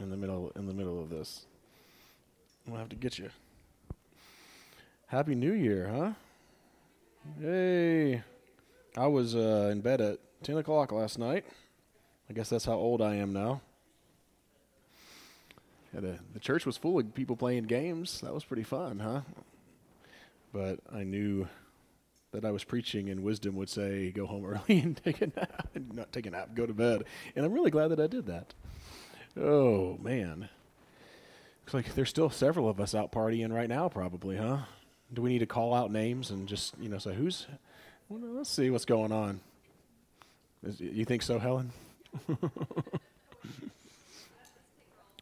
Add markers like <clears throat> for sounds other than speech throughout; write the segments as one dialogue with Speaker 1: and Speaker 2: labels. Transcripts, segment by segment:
Speaker 1: in the middle in the middle of this. I'm gonna have to get you. Happy New Year, huh? Yay! I was uh, in bed at ten o'clock last night. I guess that's how old I am now. A, the church was full of people playing games. That was pretty fun, huh? But I knew that I was preaching, and wisdom would say, "Go home <laughs> early and take a nap, not take a nap, go to bed." And I'm really glad that I did that. Oh man, looks like there's still several of us out partying right now, probably, huh? Do we need to call out names and just you know say who's? Well, let's see what's going on. Is, you think so, Helen? <laughs>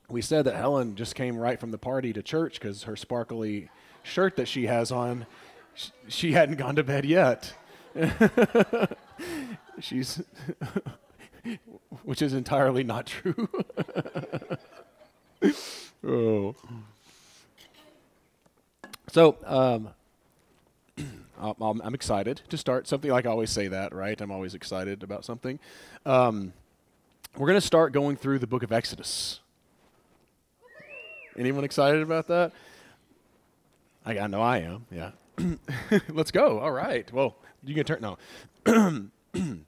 Speaker 1: we said that Helen just came right from the party to church because her sparkly shirt that she has on, sh- she hadn't gone to bed yet. <laughs> She's, <laughs> which is entirely not true. <laughs> oh. So, um, <clears throat> I'm, excited to start something. Like I always say that, right? I'm always excited about something. Um, we're going to start going through the book of Exodus. Anyone excited about that? I, I know I am. Yeah. <clears throat> Let's go. All right. Well, you can turn. No. <clears throat>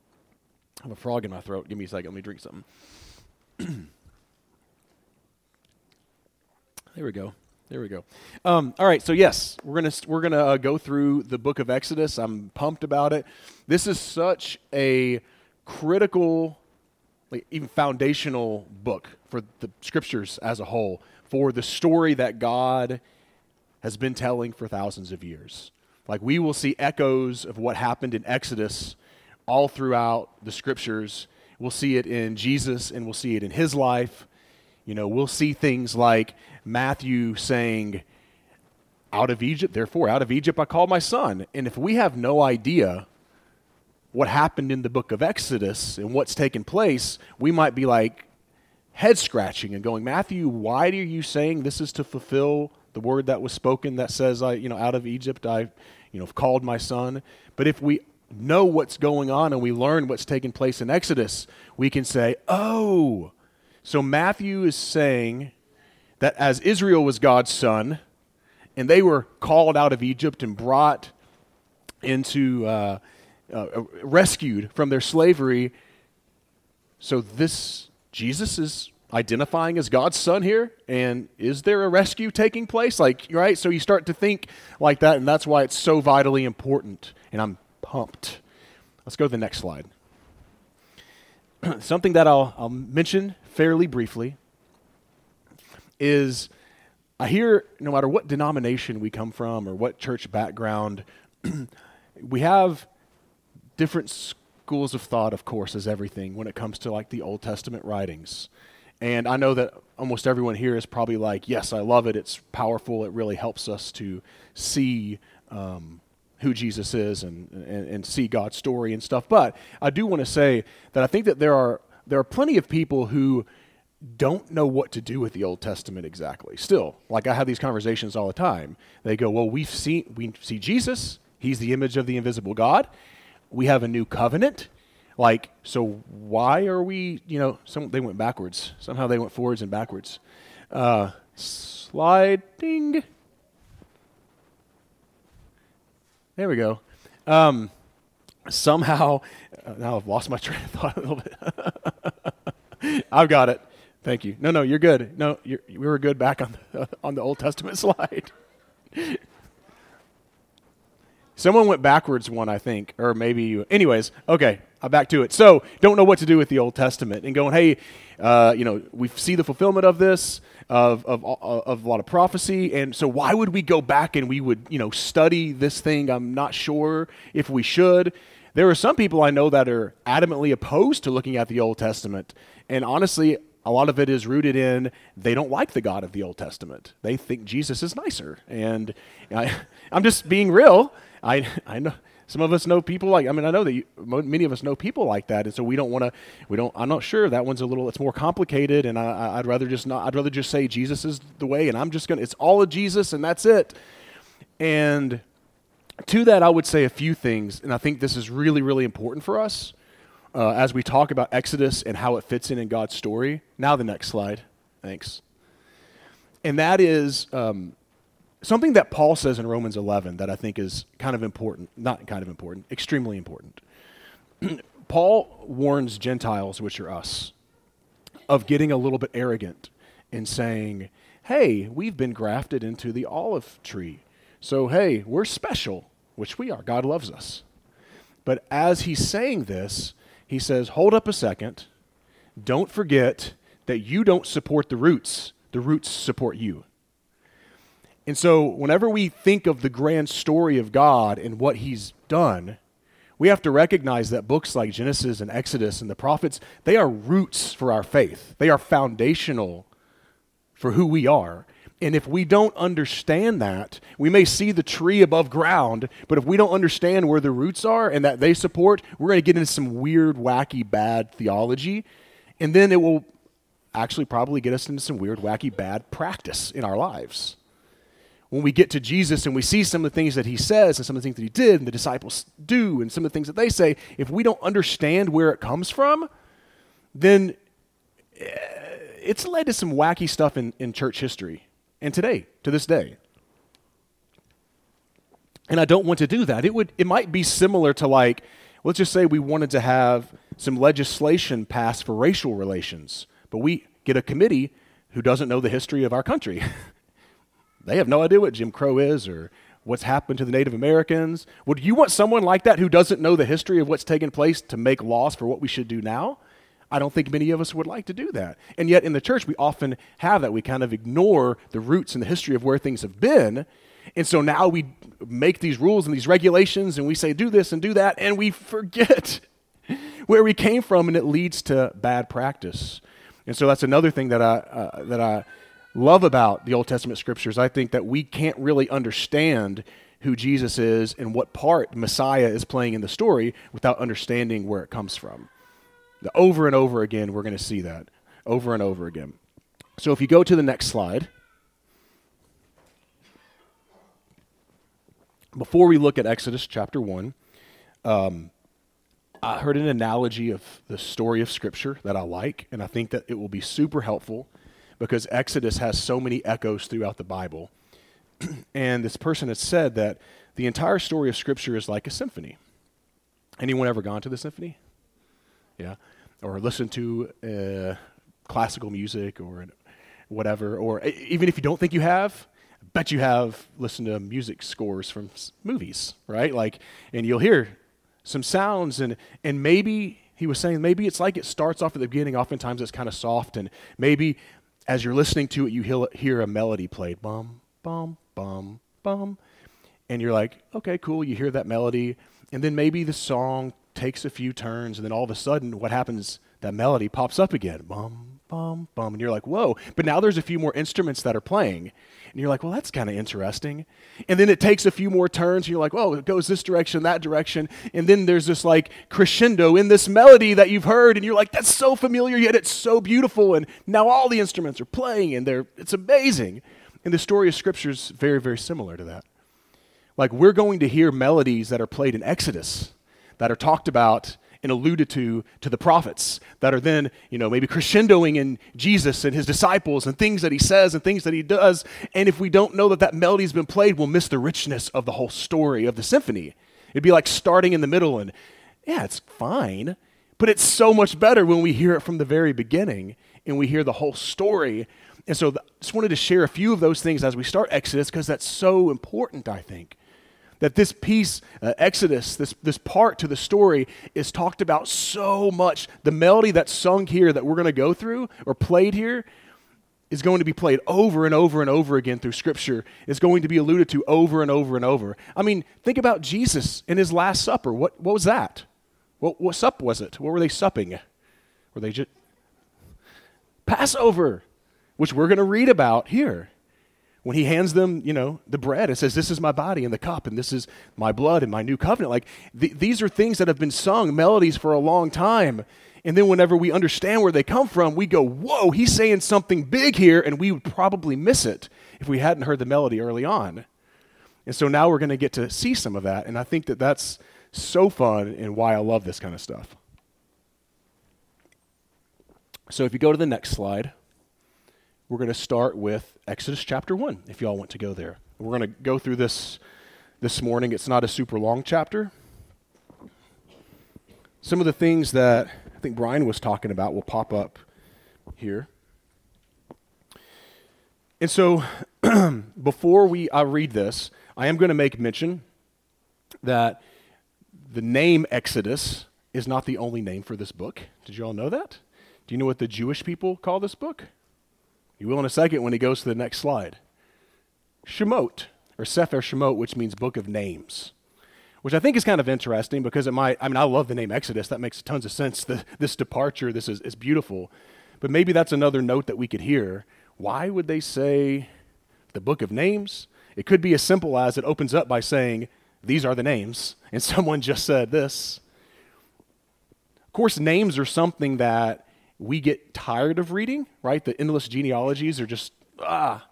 Speaker 1: I have a frog in my throat. Give me a second. Let me drink something. <clears throat> there we go. There we go. Um, all right, so yes, we're gonna we're gonna uh, go through the book of Exodus. I'm pumped about it. This is such a critical, like even foundational book for the scriptures as a whole, for the story that God has been telling for thousands of years. Like we will see echoes of what happened in Exodus all throughout the scriptures. We'll see it in Jesus and we'll see it in his life. You know, we'll see things like Matthew saying, Out of Egypt, therefore, out of Egypt I called my son. And if we have no idea what happened in the book of Exodus and what's taken place, we might be like head scratching and going, Matthew, why are you saying this is to fulfill the word that was spoken that says, I, you know, out of Egypt I, you know, called my son? But if we know what's going on and we learn what's taking place in Exodus, we can say, oh, so Matthew is saying that as Israel was God's son, and they were called out of Egypt and brought into, uh, uh, rescued from their slavery. So this Jesus is identifying as God's son here, and is there a rescue taking place? Like, right? So you start to think like that, and that's why it's so vitally important. And I'm pumped. Let's go to the next slide. <clears throat> Something that I'll, I'll mention fairly briefly is I hear no matter what denomination we come from or what church background, <clears throat> we have different schools of thought, of course, as everything when it comes to like the Old Testament writings. And I know that almost everyone here is probably like, yes, I love it. It's powerful. It really helps us to see um, who Jesus is and, and, and see God's story and stuff. But I do want to say that I think that there are, there are plenty of people who don't know what to do with the Old Testament exactly. Still, like I have these conversations all the time. They go, "Well, we've seen we see Jesus. He's the image of the invisible God. We have a new covenant. Like, so why are we? You know, some they went backwards. Somehow they went forwards and backwards. Uh, sliding. There we go. Um, somehow, uh, now I've lost my <laughs> train of thought a little bit. <laughs> I've got it. Thank you. No, no, you're good. No, you're, we were good back on the, <laughs> on the Old Testament slide. Someone went backwards one, I think, or maybe you. Anyways, okay, I'm back to it. So, don't know what to do with the Old Testament and going, hey, uh, you know, we see the fulfillment of this of, of, of a lot of prophecy. And so, why would we go back and we would, you know, study this thing? I'm not sure if we should. There are some people I know that are adamantly opposed to looking at the Old Testament. And honestly, a lot of it is rooted in they don't like the God of the Old Testament. They think Jesus is nicer. And I, <laughs> am just being real. I, I know some of us know people like, I mean, I know that you, many of us know people like that. And so we don't want to, we don't, I'm not sure. That one's a little, it's more complicated. And I, I'd rather just not, I'd rather just say Jesus is the way. And I'm just to, it's all of Jesus and that's it. And to that, I would say a few things. And I think this is really, really important for us uh, as we talk about Exodus and how it fits in in God's story. Now, the next slide. Thanks. And that is um, something that Paul says in Romans 11 that I think is kind of important. Not kind of important, extremely important. <clears throat> Paul warns Gentiles, which are us, of getting a little bit arrogant and saying, hey, we've been grafted into the olive tree. So, hey, we're special, which we are. God loves us. But as he's saying this, he says, hold up a second. Don't forget that you don't support the roots, the roots support you. And so, whenever we think of the grand story of God and what he's done, we have to recognize that books like Genesis and Exodus and the prophets, they are roots for our faith. They are foundational for who we are. And if we don't understand that, we may see the tree above ground, but if we don't understand where the roots are and that they support, we're going to get into some weird, wacky, bad theology. And then it will actually probably get us into some weird, wacky, bad practice in our lives. When we get to Jesus and we see some of the things that he says and some of the things that he did and the disciples do and some of the things that they say, if we don't understand where it comes from, then eh, it's led to some wacky stuff in, in church history and today, to this day. And I don't want to do that. It would it might be similar to like, let's just say we wanted to have some legislation passed for racial relations, but we get a committee who doesn't know the history of our country. <laughs> they have no idea what Jim Crow is or what's happened to the Native Americans. Would you want someone like that who doesn't know the history of what's taken place to make laws for what we should do now? I don't think many of us would like to do that. And yet in the church, we often have that. We kind of ignore the roots and the history of where things have been. And so now we make these rules and these regulations and we say, do this and do that, and we forget <laughs> where we came from, and it leads to bad practice. And so that's another thing that I, uh, that I love about the Old Testament scriptures. I think that we can't really understand who Jesus is and what part Messiah is playing in the story without understanding where it comes from. Over and over again, we're going to see that. Over and over again. So if you go to the next slide, before we look at Exodus chapter 1, um, I heard an analogy of the story of Scripture that I like, and I think that it will be super helpful because Exodus has so many echoes throughout the Bible. <clears throat> and this person has said that the entire story of Scripture is like a symphony. Anyone ever gone to the symphony? Yeah or listened to uh, classical music or whatever, or even if you don't think you have, I bet you have listened to music scores from movies, right? Like, and you'll hear some sounds, and and maybe he was saying maybe it's like it starts off at the beginning. Oftentimes it's kind of soft, and maybe as you're listening to it, you hear a melody played, bum bum bum bum, and you're like, okay, cool. You hear that melody, and then maybe the song takes a few turns, and then all of a sudden, what happens? That melody pops up again. Bum, bum, bum. And you're like, whoa. But now there's a few more instruments that are playing. And you're like, well, that's kind of interesting. And then it takes a few more turns, and you're like, oh, it goes this direction, that direction. And then there's this like crescendo in this melody that you've heard, and you're like, that's so familiar, yet it's so beautiful. And now all the instruments are playing, and they're, it's amazing. And the story of Scripture is very, very similar to that. Like, we're going to hear melodies that are played in Exodus that are talked about and alluded to to the prophets that are then, you know, maybe crescendoing in Jesus and his disciples and things that he says and things that he does. And if we don't know that that melody's been played, we'll miss the richness of the whole story of the symphony. It'd be like starting in the middle and, yeah, it's fine, but it's so much better when we hear it from the very beginning and we hear the whole story. And so I just wanted to share a few of those things as we start Exodus because that's so important, I think that this piece, uh, Exodus, this, this part to the story, is talked about so much. The melody that's sung here that we're going to go through or played here is going to be played over and over and over again through Scripture. It's going to be alluded to over and over and over. I mean, think about Jesus in his Last Supper. What, what was that? What, what sup was it? What were they supping? Were they just. Passover, which we're going to read about here when he hands them, you know, the bread and says, This is my body and the cup, and this is my blood and my new covenant. Like, th- these are things that have been sung, melodies for a long time. And then whenever we understand where they come from, we go, Whoa, he's saying something big here, and we would probably miss it if we hadn't heard the melody early on. And so now we're going to get to see some of that. And I think that that's so fun and why I love this kind of stuff. So if you go to the next slide, we're going to start with Exodus chapter 1, if y'all want to go there. We're going to go through this this morning. It's not a super long chapter. Some of the things that I think Brian was talking about will pop up here. And so, <clears throat> before we I read this, I am going to make mention that the name Exodus is not the only name for this book. Did you all know that? Do you know what the Jewish people call this book? You will in a second when he goes to the next slide. Shemot, or Sefer Shemot, which means book of names, which I think is kind of interesting because it might, I mean, I love the name Exodus. That makes tons of sense. <laughs> The, this departure, this is, is beautiful. But maybe that's another note that we could hear. Why would they say the book of names? It could be as simple as it opens up by saying, These are the names, and <laughs> someone just said this. Of course, names are something that we get tired of reading, right? The endless genealogies are just, ah.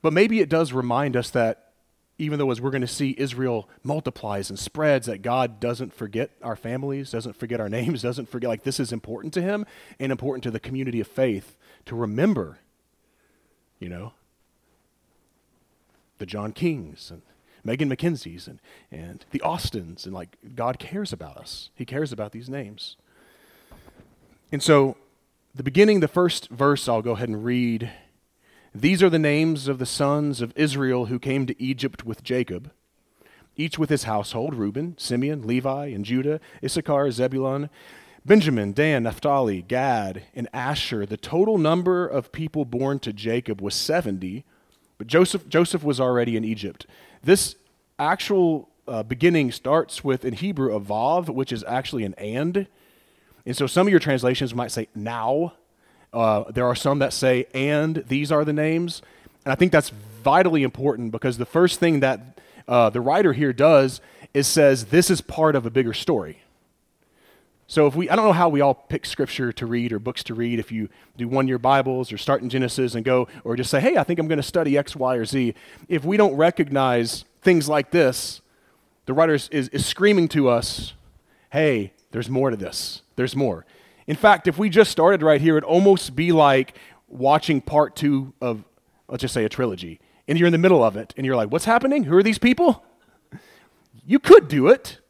Speaker 1: But maybe it does remind us that even though as we're going to see Israel multiplies and spreads, that God doesn't forget our families, doesn't forget our <laughs> names, doesn't forget, like this is important to him and important to the community of faith to remember, you know, the John Kings and Megan McKenzie's and, and the Austins, and like God cares about us. He cares about these names. And so, the beginning, the first verse, I'll go ahead and read. These are the names of the sons of Israel who came to Egypt with Jacob, each with his household Reuben, Simeon, Levi, and Judah, Issachar, Zebulun, Benjamin, Dan, Naphtali, Gad, and Asher. The total number of people born to Jacob was 70, but Joseph, Joseph was already in Egypt. This actual uh, beginning starts with, in Hebrew, a vav, which is actually an and. And so some of your translations might say now. Uh, there are some that say and these are the names. And I think that's vitally important because the first thing that uh, the writer here does is says this is part of a bigger story. So if we, I don't know how we all pick scripture to read or books to read. If you do one-year Bibles or start in Genesis and go, or just say, hey, I think I'm going to study X, Y, or Z. If we don't recognize things like this, the writer is, is, is screaming to us, hey, there's more to this. There's more. In fact, if we just started right here, it'd almost be like watching part two of, let's just say, a trilogy. And you're in the middle of it, and you're like, what's happening? Who are these people? You could do it.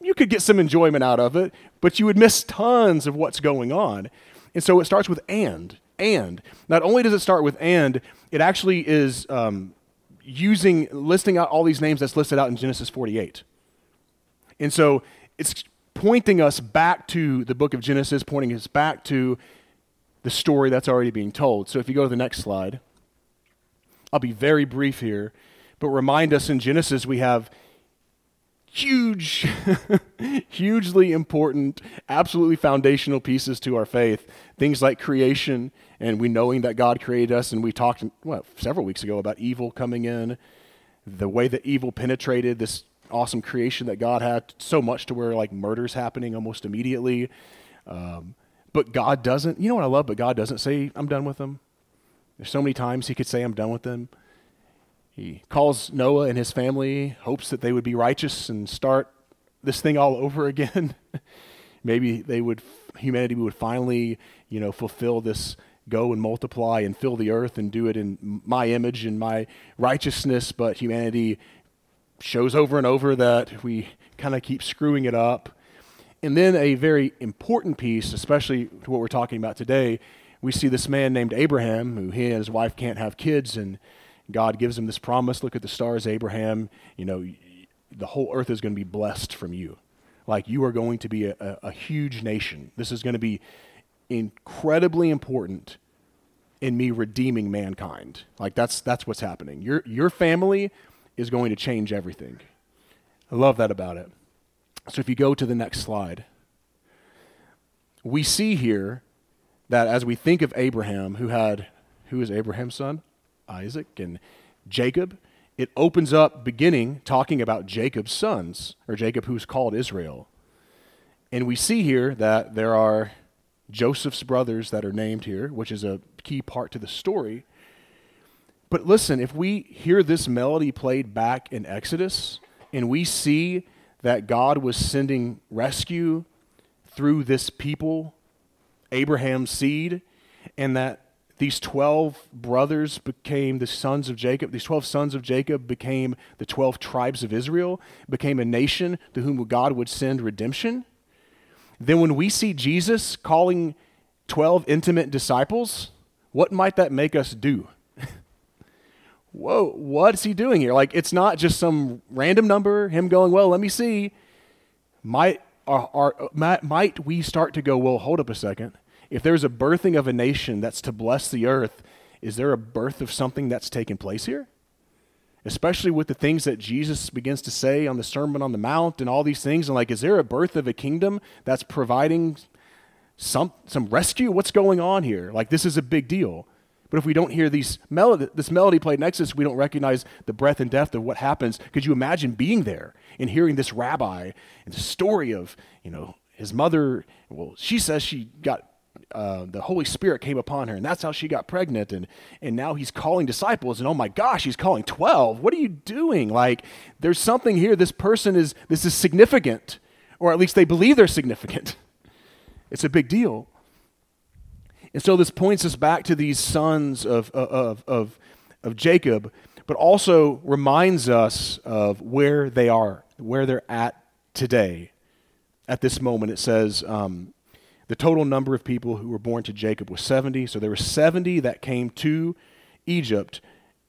Speaker 1: You could get some enjoyment out of it, but you would miss tons of what's going on. And so it starts with and. And. Not only does it start with and, it actually is um, using, listing out all these names that's listed out in Genesis 48. And so it's pointing us back to the book of Genesis, pointing us back to the story that's already being told. So if you go to the next slide, I'll be very brief here, but remind us in Genesis we have huge, <laughs> hugely important, absolutely foundational pieces to our faith. Things like creation and we knowing that God created us, and we talked several weeks ago about evil coming in, the way that evil penetrated this awesome creation that God had, so much to where like murder's happening almost immediately. Um, but God doesn't, you know what I love? But God doesn't say, I'm done with them. There's so many times He could say, I'm done with them. He calls Noah and his family, hopes that they would be righteous and start this thing all over <laughs> again. Maybe they would, humanity would finally, you know, fulfill this go and multiply and fill the earth and do it in my image and my righteousness, but humanity shows over and over that we kind of keep screwing it up. And then a very important piece, especially to what we're talking about today, we see this man named Abraham, who he and his wife can't have kids, and God gives him this promise look at the stars, Abraham, you know, the whole earth is going to be blessed from you. Like you are going to be a, a, a huge nation. This is going to be incredibly important in me redeeming mankind. Like that's that's what's happening. Your your family is going to change everything. I love that about it. So if you go to the next slide, we see here that as we think of Abraham, who had, who is Abraham's son? Isaac and Jacob. It opens up beginning talking about Jacob's sons, or Jacob who's called Israel. And we see here that there are Joseph's brothers that are named here, which is a key part to the story. But listen, if we hear this melody played back in Exodus and we see that God was sending rescue through this people, Abraham's seed, and that these 12 brothers became the sons of Jacob. These 12 sons of Jacob became the 12 tribes of Israel, became a nation to whom God would send redemption. Then, when we see Jesus calling 12 intimate disciples, what might that make us do? Whoa, what's he doing here? Like, it's not just some random number, him going, well, let me see. Might, are, are, might, might we start to go, well, hold up a second. If there's a birthing of a nation that's to bless the earth, is there a birth of something that's taken place here? Especially with the things that Jesus begins to say on the Sermon on the Mount and all these things. And like, is there a birth of a kingdom that's providing some, some rescue? What's going on here? Like, this is a big deal. But if we don't hear these this melody played next to us, we don't recognize the breadth and depth of what happens. Could you imagine being there and hearing this rabbi and the story of, you know, his mother? Well, she says she got uh, the Holy Spirit came upon her, and that's how she got pregnant. And and now he's calling disciples, and oh my gosh, he's calling twelve. What are you doing? Like, there's something here. This person is this is significant, or at least they believe they're significant. It's a big deal. And so this points us back to these sons of of of, of Jacob, but also reminds us of where they are, where they're at today. At this moment, it says. Um, the total number of people who were born to Jacob was 70. So there were 70 that came to Egypt,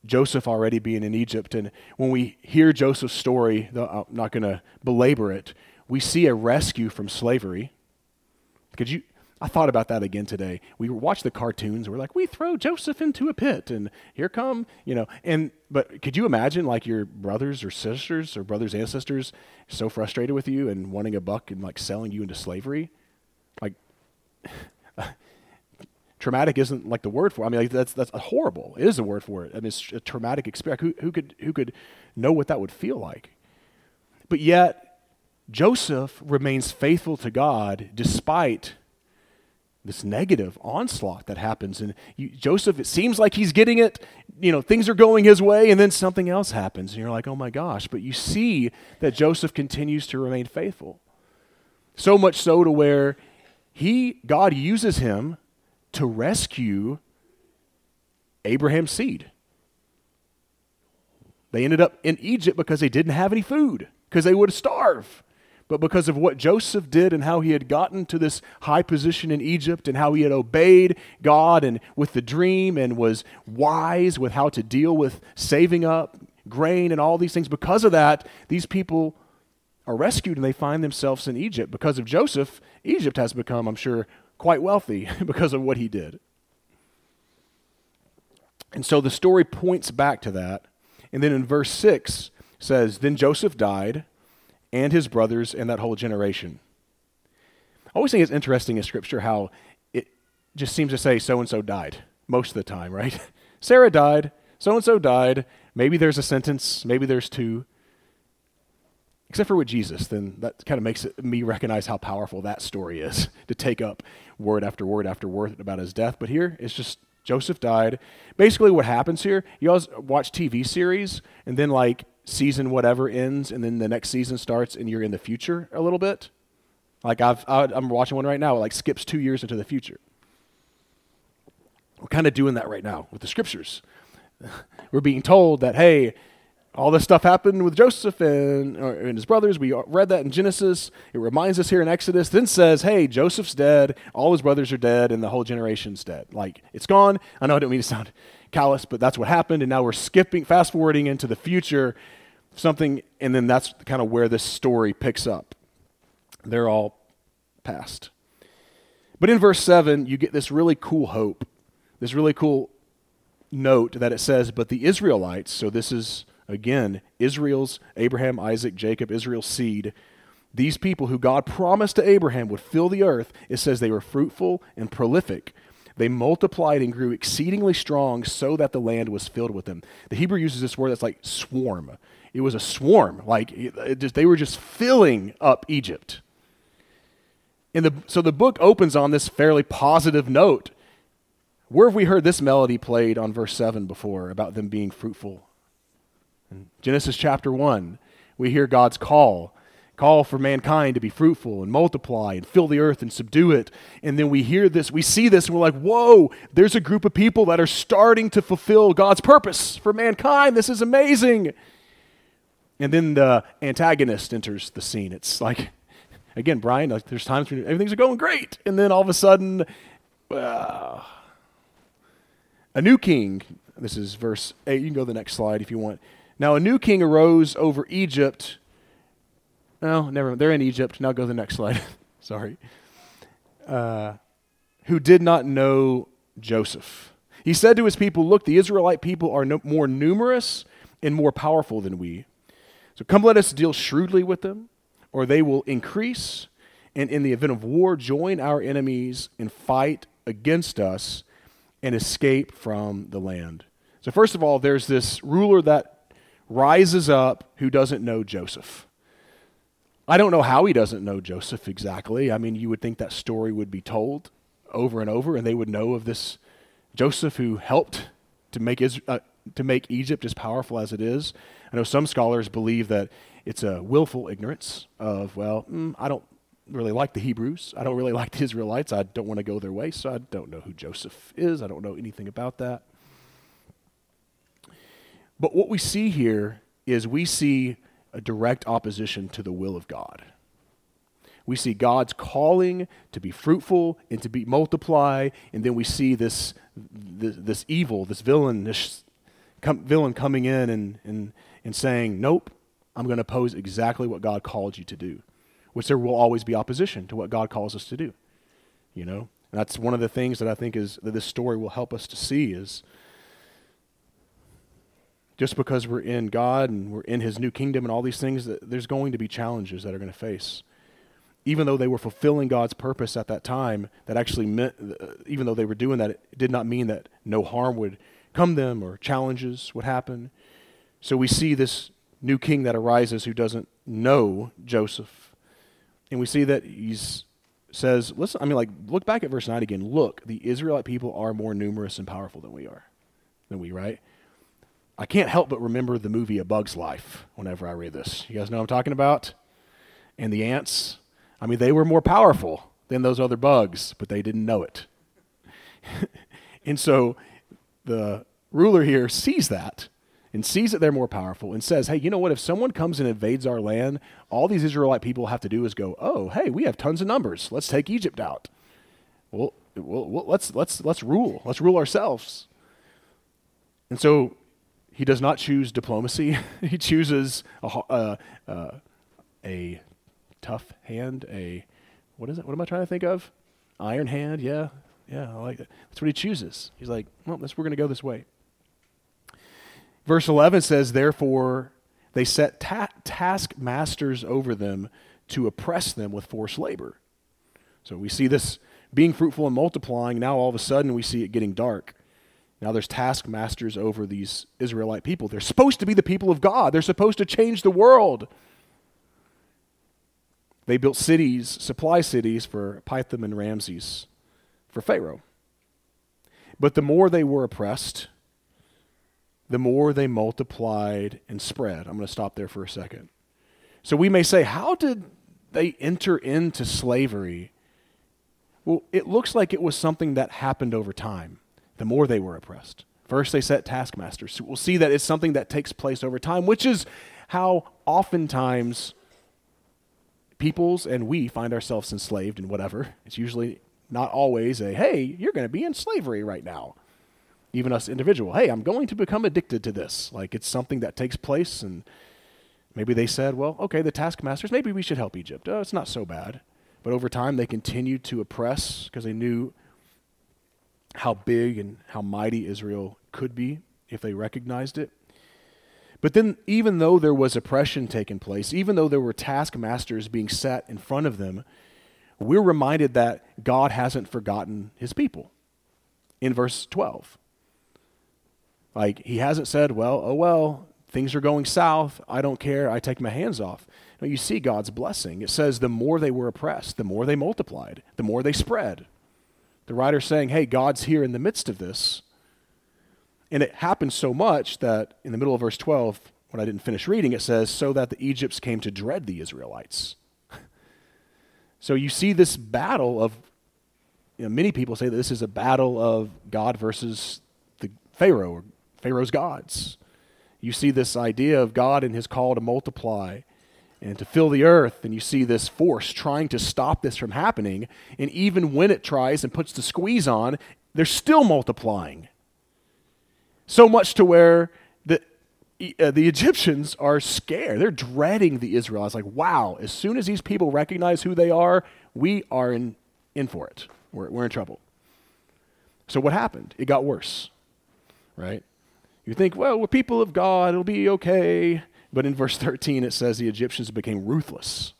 Speaker 1: Joseph already being in Egypt. And when we hear Joseph's story, I'm not going to belabor it, we see a rescue from slavery. Could you? I thought about that again today. We watch the cartoons. We're like, we throw Joseph into a pit, and here come, you know. And but could you imagine, like your brothers or sisters or brothers and sisters, so frustrated with you and wanting a buck and like selling you into slavery? Like <sighs> traumatic isn't like the word for it. I mean, like, that's that's horrible. It is a word for it. I mean, it's a traumatic experience. Who, who could who could know what that would feel like? But yet, Joseph remains faithful to God despite this negative onslaught that happens. And you, Joseph, it seems like he's getting it. You know, things are going his way, and then something else happens, and you're like, oh my gosh. But you see that Joseph continues to remain faithful. So much so to where he God uses him to rescue Abraham's seed. They ended up in Egypt because they didn't have any food, because they would starve. But because of what Joseph did and how he had gotten to this high position in Egypt and how he had obeyed God and with the dream and was wise with how to deal with saving up grain and all these things, because of that, these people are rescued and they find themselves in Egypt. Because of Joseph, Egypt has become, I'm sure, quite wealthy <laughs> because of what he did. And so the story points back to that. And then in verse 6 says, Then Joseph died, and his brothers, and that whole generation. I always think it's interesting in Scripture how it just seems to say so and so died most of the time, right? <laughs> Sarah died, so and so died. Maybe there's a sentence, maybe there's two except for with Jesus, then that kind of makes it, me recognize how powerful that story is <laughs> to take up word after word after word about his death. But here, it's just Joseph died. Basically, what happens here, you always watch TV series, and then like season whatever ends, and then the next season starts, and you're in the future a little bit. Like I've, I'm watching one right now, it like skips two years into the future. We're kind of doing that right now with the scriptures. <laughs> We're being told that, hey, all this stuff happened with Joseph and, and, his brothers. We read that in Genesis. It reminds us here in Exodus. Then says, hey, Joseph's dead, all his brothers are dead, and the whole generation's dead. Like, it's gone. I know I don't mean to sound callous, but that's what happened. And now we're skipping, fast forwarding into the future, something, and then that's kind of where this story picks up. They're all past. But in verse 7, you get this really cool hope, this really cool note that it says, But the Israelites, so this is Again, Israel's, Abraham, Isaac, Jacob, Israel's seed, these people who God promised to Abraham would fill the earth, it says they were fruitful and prolific. They multiplied and grew exceedingly strong so that the land was filled with them. The Hebrew uses this word that's like swarm. It was a swarm. Like just, they were just filling up Egypt. And the, so the book opens on this fairly positive note. Where have we heard this melody played on verse 7 before about them being fruitful in Genesis chapter 1, we hear God's call. Call for mankind to be fruitful and multiply and fill the earth and subdue it. And then we hear this, we see this, and we're like, whoa, there's a group of people that are starting to fulfill God's purpose for mankind. This is amazing. And then the antagonist enters the scene. It's like, again, Brian, like there's times when everything's going great. And then all of a sudden, uh, a new king, this is verse 8. You can go to the next slide if you want. Now, a new king arose over Egypt no, never. They're in Egypt. Now go to the next slide. <laughs> Sorry. Uh, who did not know Joseph. He said to his people, Look, the Israelite people are no, more numerous and more powerful than we. So come let us deal shrewdly with them, or they will increase, and in the event of war, join our enemies and fight against us and escape from the land. So, first of all, there's this ruler that rises up who doesn't know Joseph. I don't know how he doesn't know Joseph exactly. I mean, you would think that story would be told over and over, and they would know of this Joseph who helped to make Israel, uh, to make Egypt as powerful as it is. I know some scholars believe that it's a willful ignorance of, well, mm, I don't really like the Hebrews. I don't really <laughs> like the Israelites. I don't want to go their way, so I don't know who Joseph is. I don't know anything about that. But what we see here is we see a direct opposition to the will of God. We see God's calling to be fruitful and to be multiply, and then we see this this, this evil, this villain, this com, villain coming in and, and, and saying, "Nope, I'm going to oppose exactly what God called you to do," which there will always be opposition to what God calls us to do. You know, and that's one of the things that I think is that this story will help us to see is just because we're in God and we're in His new kingdom and all these things, there's going to be challenges that are going to face. Even though they were fulfilling God's purpose at that time, that actually meant, uh, even though they were doing that, it did not mean that no harm would come them or challenges would happen. So we see this new king that arises who doesn't know Joseph. And we see that he says, listen, I mean, like, look back at verse 9 again. Look, the Israelite people are more numerous and powerful than we are. Than we, right? I can't help but remember the movie A Bug's Life whenever I read this. You guys know what I'm talking about? And the ants, I mean, they were more powerful than those other bugs, but they didn't know it. <laughs> and so the ruler here sees that and sees that they're more powerful and says, hey, you know what? If someone comes and invades our land, all these Israelite people have to do is go, oh, hey, we have tons of numbers. Let's take Egypt out. Well, well, let's, let's, let's rule. Let's rule ourselves. And so he does not choose diplomacy. <laughs> he chooses a, uh, uh, a tough hand, a what is it? What am I trying to think of? Iron hand, yeah, yeah, I like that. That's what he chooses. He's like, well, this, we're going to go this way. Verse 11 says, Therefore, they set ta- taskmasters over them to oppress them with forced labor. So we see this being fruitful and multiplying. Now, all of a sudden, we see it getting dark. Now there's taskmasters over these Israelite people. They're supposed to be the people of God, they're supposed to change the world. They built cities, supply cities for Pithom and Ramses, for Pharaoh. But the more they were oppressed, the more they multiplied and spread. I'm going to stop there for a second. So we may say, how did they enter into slavery? Well, it looks like it was something that happened over time the more they were oppressed. First, they set taskmasters. So we'll see that it's something that takes place over time, which is how oftentimes peoples and we find ourselves enslaved in whatever. It's usually not always a, hey, you're going to be in slavery right now. Even us individual, hey, I'm going to become addicted to this. Like it's something that takes place, and maybe they said, well, okay, the taskmasters, maybe we should help Egypt. Oh, it's not so bad. But over time, they continued to oppress because they knew how big and how mighty Israel could be if they recognized it. But then, even though there was oppression taking place, even though there were taskmasters being set in front of them, we're reminded that God hasn't forgotten his people in verse 12. Like, he hasn't said, well, oh, well, things are going south. I don't care. I take my hands off. No, you see God's blessing. It says, the more they were oppressed, the more they multiplied, the more they spread. The writer's saying, hey, God's here in the midst of this. And it happens so much that in the middle of verse 12, when I didn't finish reading, it says, so that the Egypts came to dread the Israelites. <laughs> so you see this battle of, you know, many people say that this is a battle of God versus the Pharaoh or Pharaoh's gods. You see this idea of God and his call to multiply and to fill the earth, and you see this force trying to stop this from happening. And even when it tries and puts the squeeze on, they're still multiplying. So much to where the, uh, the Egyptians are scared. They're dreading the Israelites. Like, wow, as soon as these people recognize who they are, we are in, in for it. We're, we're in trouble. So, what happened? It got worse, right? You think, well, we're people of God, it'll be okay. But in verse 13, it says the Egyptians became ruthless.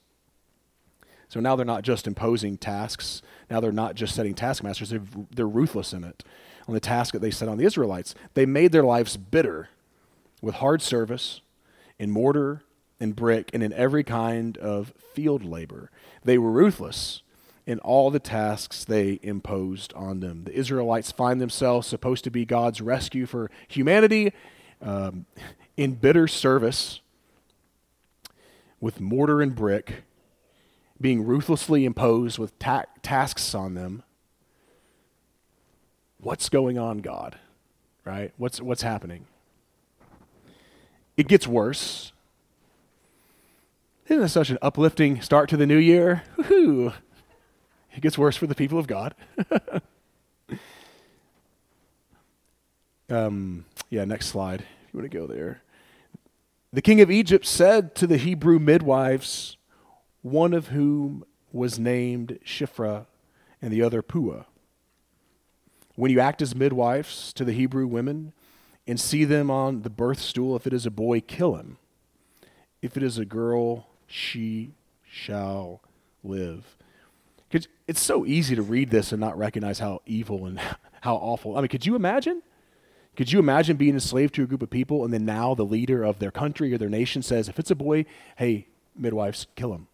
Speaker 1: So now they're not just imposing tasks. Now they're not just setting taskmasters. They're, they're ruthless in it on the task that they set on the Israelites. They made their lives bitter with hard service in mortar and brick and in every kind of field labor. They were ruthless in all the tasks they imposed on them. The Israelites find themselves supposed to be God's rescue for humanity um, in bitter service with mortar and brick, being ruthlessly imposed with ta- tasks on them. What's going on, God? Right? What's, what's happening? It gets worse. Isn't that such an uplifting start to the new year? Woohoo! It gets worse for the people of God. <laughs> um, yeah, next slide, if you want to go there. The king of Egypt said to the Hebrew midwives, one of whom was named Shiphrah and the other Puah, When you act as midwives to the Hebrew women and see them on the birth stool, if it is a boy, kill him. If it is a girl, she shall live. Because It's so easy to read this and not recognize how evil and <laughs> how awful. I mean, could you imagine? Could you imagine being enslaved to a group of people and then now the leader of their country or their nation says, if it's a boy, hey, midwives, kill him?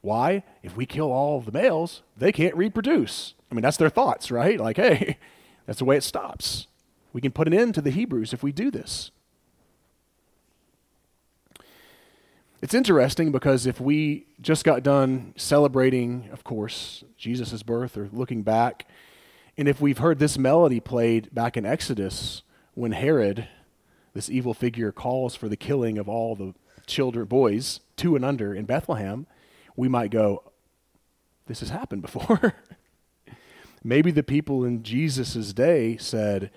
Speaker 1: Why? If we kill all of the males, they can't reproduce. I mean, that's their thoughts, right? <laughs> Like, hey, that's the way it stops. We can put an end to the Hebrews if we do this. It's interesting because if we just got done celebrating, of course, Jesus' birth or looking back, and if we've heard this melody played back in Exodus when Herod, this evil figure, calls for the killing of all the children, boys, two and under in Bethlehem, we might go, This has happened before. <laughs> Maybe the people in Jesus' day said,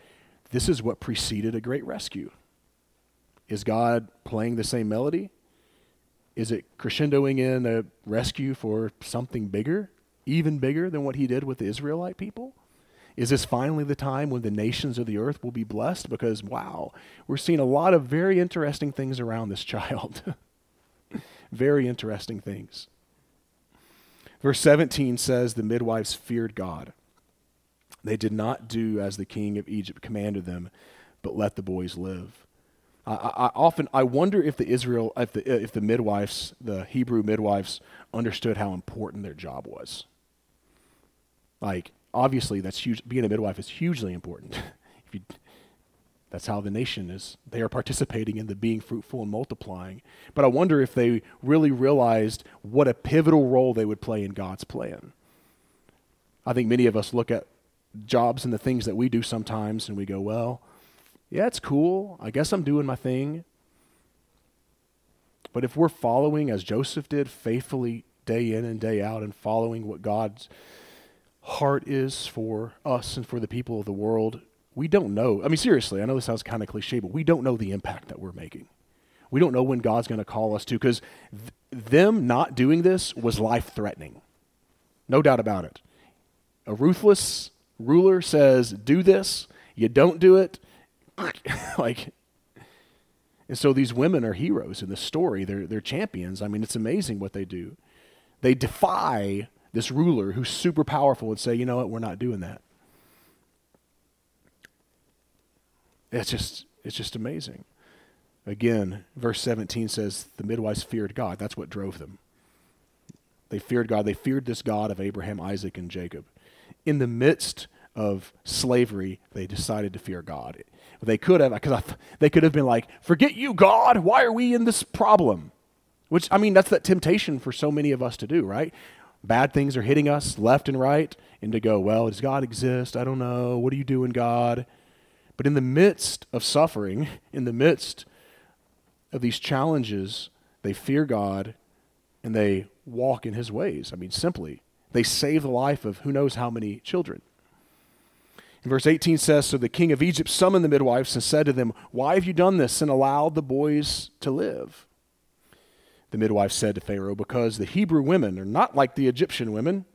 Speaker 1: This is what preceded a great rescue. Is God playing the same melody? Is it crescendoing in a rescue for something bigger, even bigger than what he did with the Israelite people? Is this finally the time when the nations of the earth will be blessed? Because, wow, we're seeing a lot of very interesting things around this child. <laughs> very interesting things. Verse 17 says the midwives feared God. They did not do as the king of Egypt commanded them, but let the boys live. I, I, often I wonder if the Israel if the if the midwives the Hebrew midwives understood how important their job was. Like obviously that's huge. Being a midwife is hugely important. <laughs> you, that's how the nation is. They are participating in the being fruitful and multiplying. But I wonder if they really realized what a pivotal role they would play in God's plan. I think many of us look at jobs and the things that we do sometimes and we go, well yeah, it's cool. I guess I'm doing my thing. But if we're following, as Joseph did, faithfully day in and day out, and following what God's heart is for us and for the people of the world, we don't know. I mean, seriously, I know this sounds kind of cliche, but we don't know the impact that we're making. We don't know when God's going to call us to, because th- them not doing this was life threatening. No doubt about it. A ruthless ruler says, Do this. You don't do it. <laughs> like and so these women are heroes in the story. They're they're champions. I mean, it's amazing what they do. They defy this ruler who's super powerful and say, you know what, we're not doing that. It's just it's just amazing. Again, verse 17 says the midwives feared God. That's what drove them. They feared God. They feared this God of Abraham, Isaac, and Jacob. In the midst of slavery, they decided to fear God. They could have, because they could have been like, "Forget you, God. Why are we in this problem?" Which I mean, that's that temptation for so many of us to do, right? Bad things are hitting us left and right, and to go, "Well, does God exist? I don't know. What are you doing, God?" But in the midst of suffering, <laughs> in the midst of these challenges, they fear God and they walk in His ways. I mean, simply, they save the life of who knows how many children. And verse 18 says So the king of Egypt summoned the midwives and said to them, Why have you done this and allowed the boys to live? The midwife said to Pharaoh, Because the Hebrew women are not like the Egyptian women.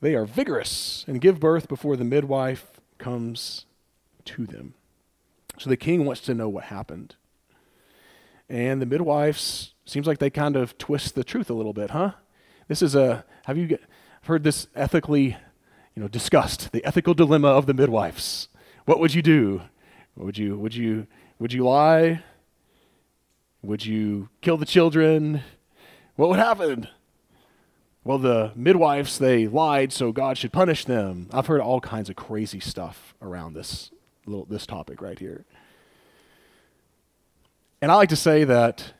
Speaker 1: They are vigorous and give birth before the midwife comes to them. So the king wants to know what happened. And the midwives, seems like they kind of twist the truth a little bit, huh? This is a, have you heard this ethically you know, discussed the ethical dilemma of the midwives. What would you do? Would you would you would you lie? Would you kill the children? What would happen? Well, the midwives they lied, so God should punish them. I've heard all kinds of crazy stuff around this little this topic right here. And I like to say that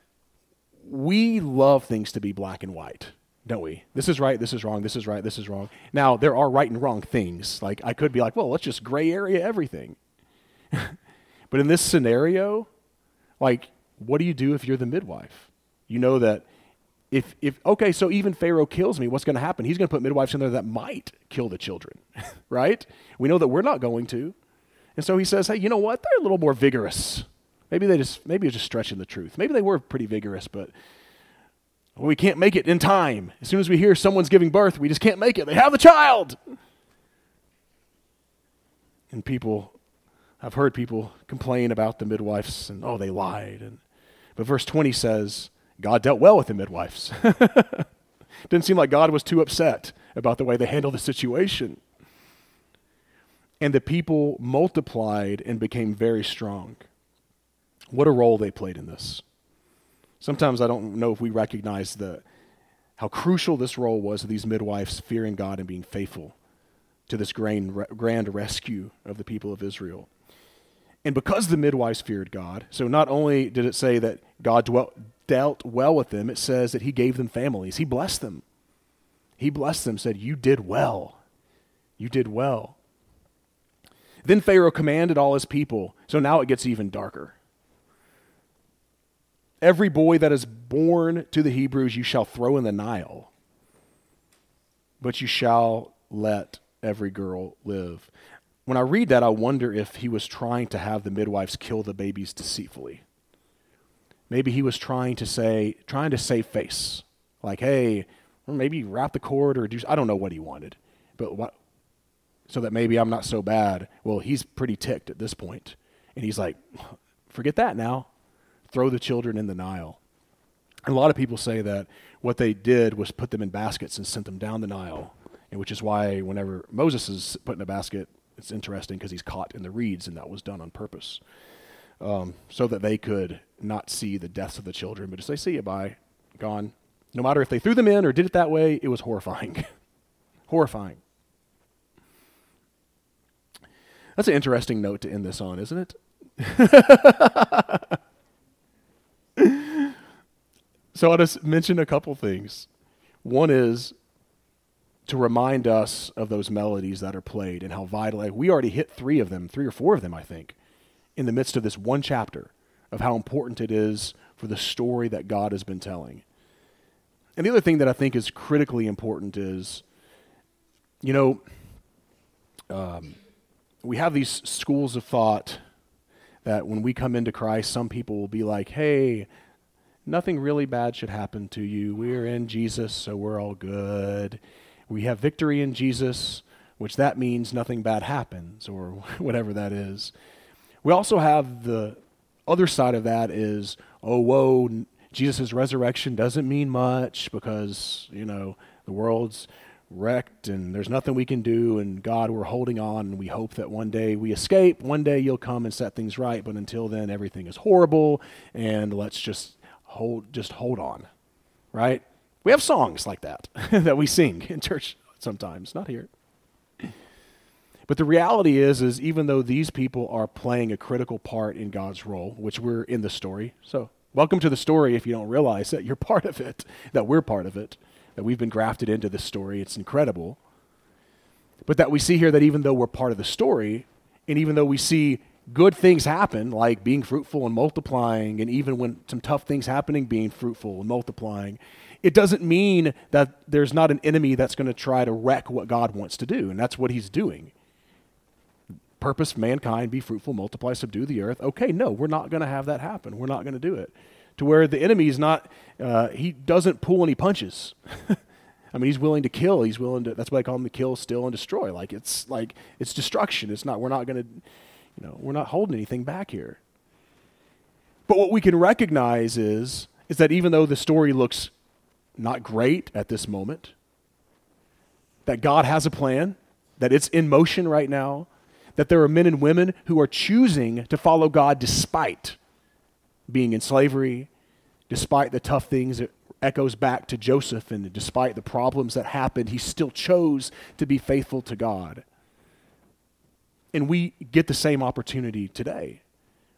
Speaker 1: we love things to be black and white don't we? This is right, this is wrong, this is right, this is wrong. Now, there are right and wrong things. Like, I could be like, well, let's just gray area everything. <laughs> but in this scenario, like, what do you do if you're the midwife? You know that if, if okay, so even Pharaoh kills me, what's going to happen? He's going to put midwives in there that might kill the children, <laughs> right? We know that we're not going to. And so he says, hey, you know what? They're a little more vigorous. Maybe they just, maybe it's just stretching the truth. Maybe they were pretty vigorous, but we can't make it in time. As soon as we hear someone's giving birth, we just can't make it. They have the child. And people, I've heard people complain about the midwives and, oh, they lied. And, but verse 20 says, God dealt well with the midwives. <laughs> Didn't seem like God was too upset about the way they handled the situation. And the people multiplied and became very strong. What a role they played in this. Sometimes I don't know if we recognize the, how crucial this role was of these midwives fearing God and being faithful to this grand, grand rescue of the people of Israel. And because the midwives feared God, so not only did it say that God dwelt, dealt well with them, it says that He gave them families. He blessed them. He blessed them, said, You did well. You did well. Then Pharaoh commanded all his people. So now it gets even darker. Every boy that is born to the Hebrews you shall throw in the Nile, but you shall let every girl live. When I read that, I wonder if he was trying to have the midwives kill the babies deceitfully. Maybe he was trying to say, trying to save face. Like, hey, or maybe wrap the cord or do, I don't know what he wanted. But what, so that maybe I'm not so bad. Well, he's pretty ticked at this point. And he's like, forget that now throw the children in the Nile. And a lot of people say that what they did was put them in baskets and sent them down the Nile, and which is why whenever Moses is put in a basket, it's interesting because he's caught in the reeds, and that was done on purpose, um, so that they could not see the deaths of the children, but as they see it by gone. No matter if they threw them in or did it that way, it was horrifying. <laughs> horrifying. That's an interesting note to end this on, isn't it? <laughs> So I'll just mention a couple things. One is to remind us of those melodies that are played and how vital. Like we already hit three of them, three or four of them, I think, in the midst of this one chapter of how important it is for the story that God has been telling. And the other thing that I think is critically important is, you know, um, we have these schools of thought that when we come into Christ, some people will be like, hey, nothing really bad should happen to you. We're in Jesus, so we're all good. We have victory in Jesus, which that means nothing bad happens, or <laughs> whatever that is. We also have the other side of that is, oh, whoa, Jesus' resurrection doesn't mean much because, you know, the world's wrecked and there's nothing we can do and God we're holding on and we hope that one day we escape one day you'll come and set things right but until then everything is horrible and let's just hold just hold on right we have songs like that <laughs> that we sing in church sometimes not here But the reality is, is even though these people are playing a critical part in God's role, which we're in the story, so welcome to the story if you don't realize that you're <laughs> part of it, that we're part of it, that we've been grafted into this story. It's incredible. But that we see here that even though we're part of the story, and even though we see good things happen, like being fruitful and multiplying, and even when some tough things happening, being fruitful and multiplying, it doesn't mean that there's not an enemy that's going to try to wreck what God wants to do, and that's what he's doing. Purpose mankind, be fruitful, multiply, subdue the earth. Okay, no, we're not going to have that happen. We're not going to do it. To where the enemy is not, uh, he doesn't pull any punches. <laughs> I mean, he's willing to kill. He's willing to. That's why I call him to kill, steal, and destroy. Like it's like it's destruction. It's not. We're not going to, you know, we're not holding anything back here. But what we can recognize is is that even though the story looks not great at this moment, that God has a plan, that it's in motion right now, that there are men and women who are choosing to follow God despite being in slavery, despite the tough things that echoes back to Joseph, and despite the problems that happened, he still chose to be faithful to God. And we get the same opportunity today.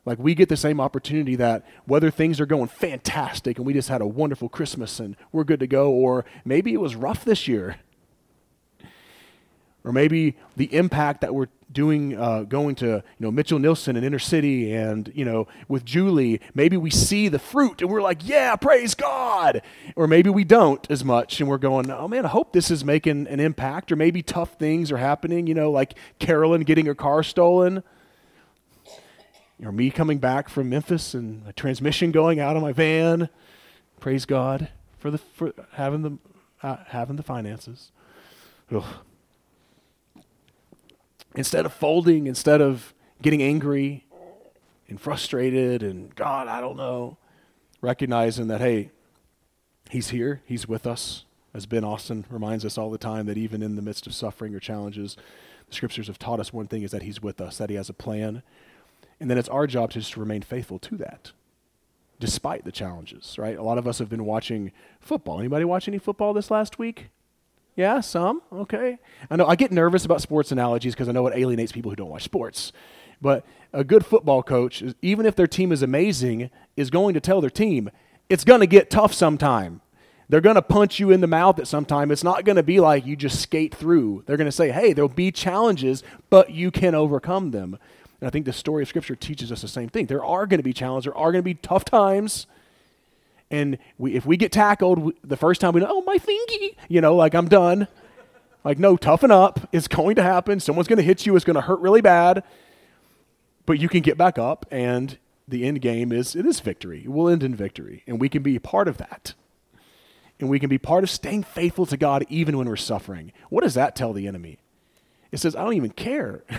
Speaker 1: Like we get the same opportunity that whether things are going fantastic and we just had a wonderful Christmas and we're good to go, or maybe it was rough this year. Or maybe the impact that we're doing uh, going to you know mitchell nilsson and inner city and you know with julie maybe we see the fruit and we're like yeah praise god! Or maybe we don't as much and we're going oh man i hope this is making an impact or maybe tough things are happening you know like carolyn getting her car stolen or me coming back from memphis and a transmission going out of my van praise god for the for having the uh, having the finances Ugh instead of folding, instead of getting angry and frustrated and God, I don't know, recognizing that, hey, He's here, He's with us. As Ben Austin reminds us all the time, that even in the midst of suffering or challenges, the scriptures have taught us one thing is that He's with us, that He has a plan. And then it's our job to just remain faithful to that, despite the challenges, right? A lot of us have been watching football. Anybody watch any football this last week? Yeah, some. Okay. I know I get nervous about sports analogies because I know it alienates people who don't watch sports. But a good football coach, even if their team is amazing, is going to tell their team it's going to get tough sometime. They're going to punch you in the mouth at some time. It's not going to be like you just skate through. They're going to say, hey, there'll be challenges, but you can overcome them. And I think the story of Scripture teaches us the same thing. There are going to be challenges, there are going to be tough times, and we, if we get tackled the first time, we know, oh, my thingy, you know, like I'm done. Like, no, toughen up. It's going to happen. Someone's going to hit you. It's going to hurt really bad. But you can get back up, and the end game is it is victory. It will end in victory. And we can be a part of that. And we can be part of staying faithful to God even when we're suffering. What does that tell the enemy? It says, I don't even care. <laughs>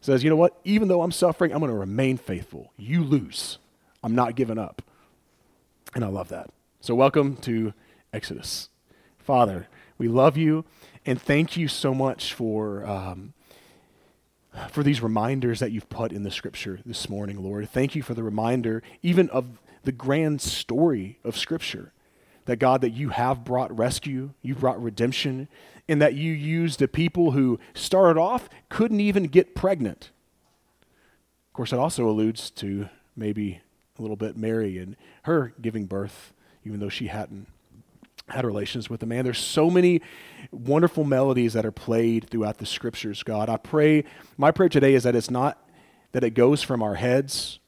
Speaker 1: says, you know what? Even though I'm suffering, I'm going to remain faithful. You lose. I'm not giving up. And I love that. So, welcome to Exodus. Father, we love you and thank you so much for, um, for these reminders that you've put in the scripture this morning, Lord. Thank you for the reminder, even of the grand story of scripture. That God, that you have brought rescue, you brought redemption, and that you used a people who started off couldn't even get pregnant. Of course, it also alludes to maybe a little bit Mary and her giving birth, even though she hadn't had relations with a man. There's so many wonderful melodies that are played throughout the scriptures, God. I pray, my prayer today is that it's not that it goes from our heads,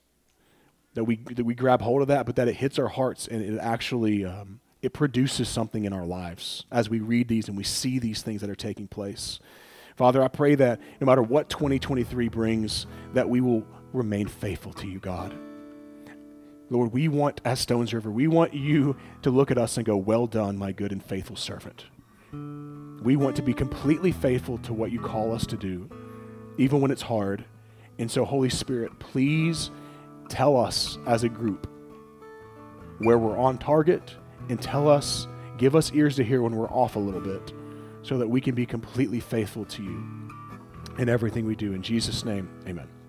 Speaker 1: that we, that we grab hold of that, but that it hits our hearts and it actually, um, it produces something in our lives as we read these and we see these things that are taking place. Father, I pray that no matter what 2023 brings, that we will remain faithful to you, God. Lord, we want, as Stones River, we want you to look at us and go, Well done, my good and faithful servant. We want to be completely faithful to what you call us to do, even when it's hard. And so, Holy Spirit, please tell us as a group where we're on target and tell us, give us ears to hear when we're off a little bit so that we can be completely faithful to you in everything we do. In Jesus' name, amen.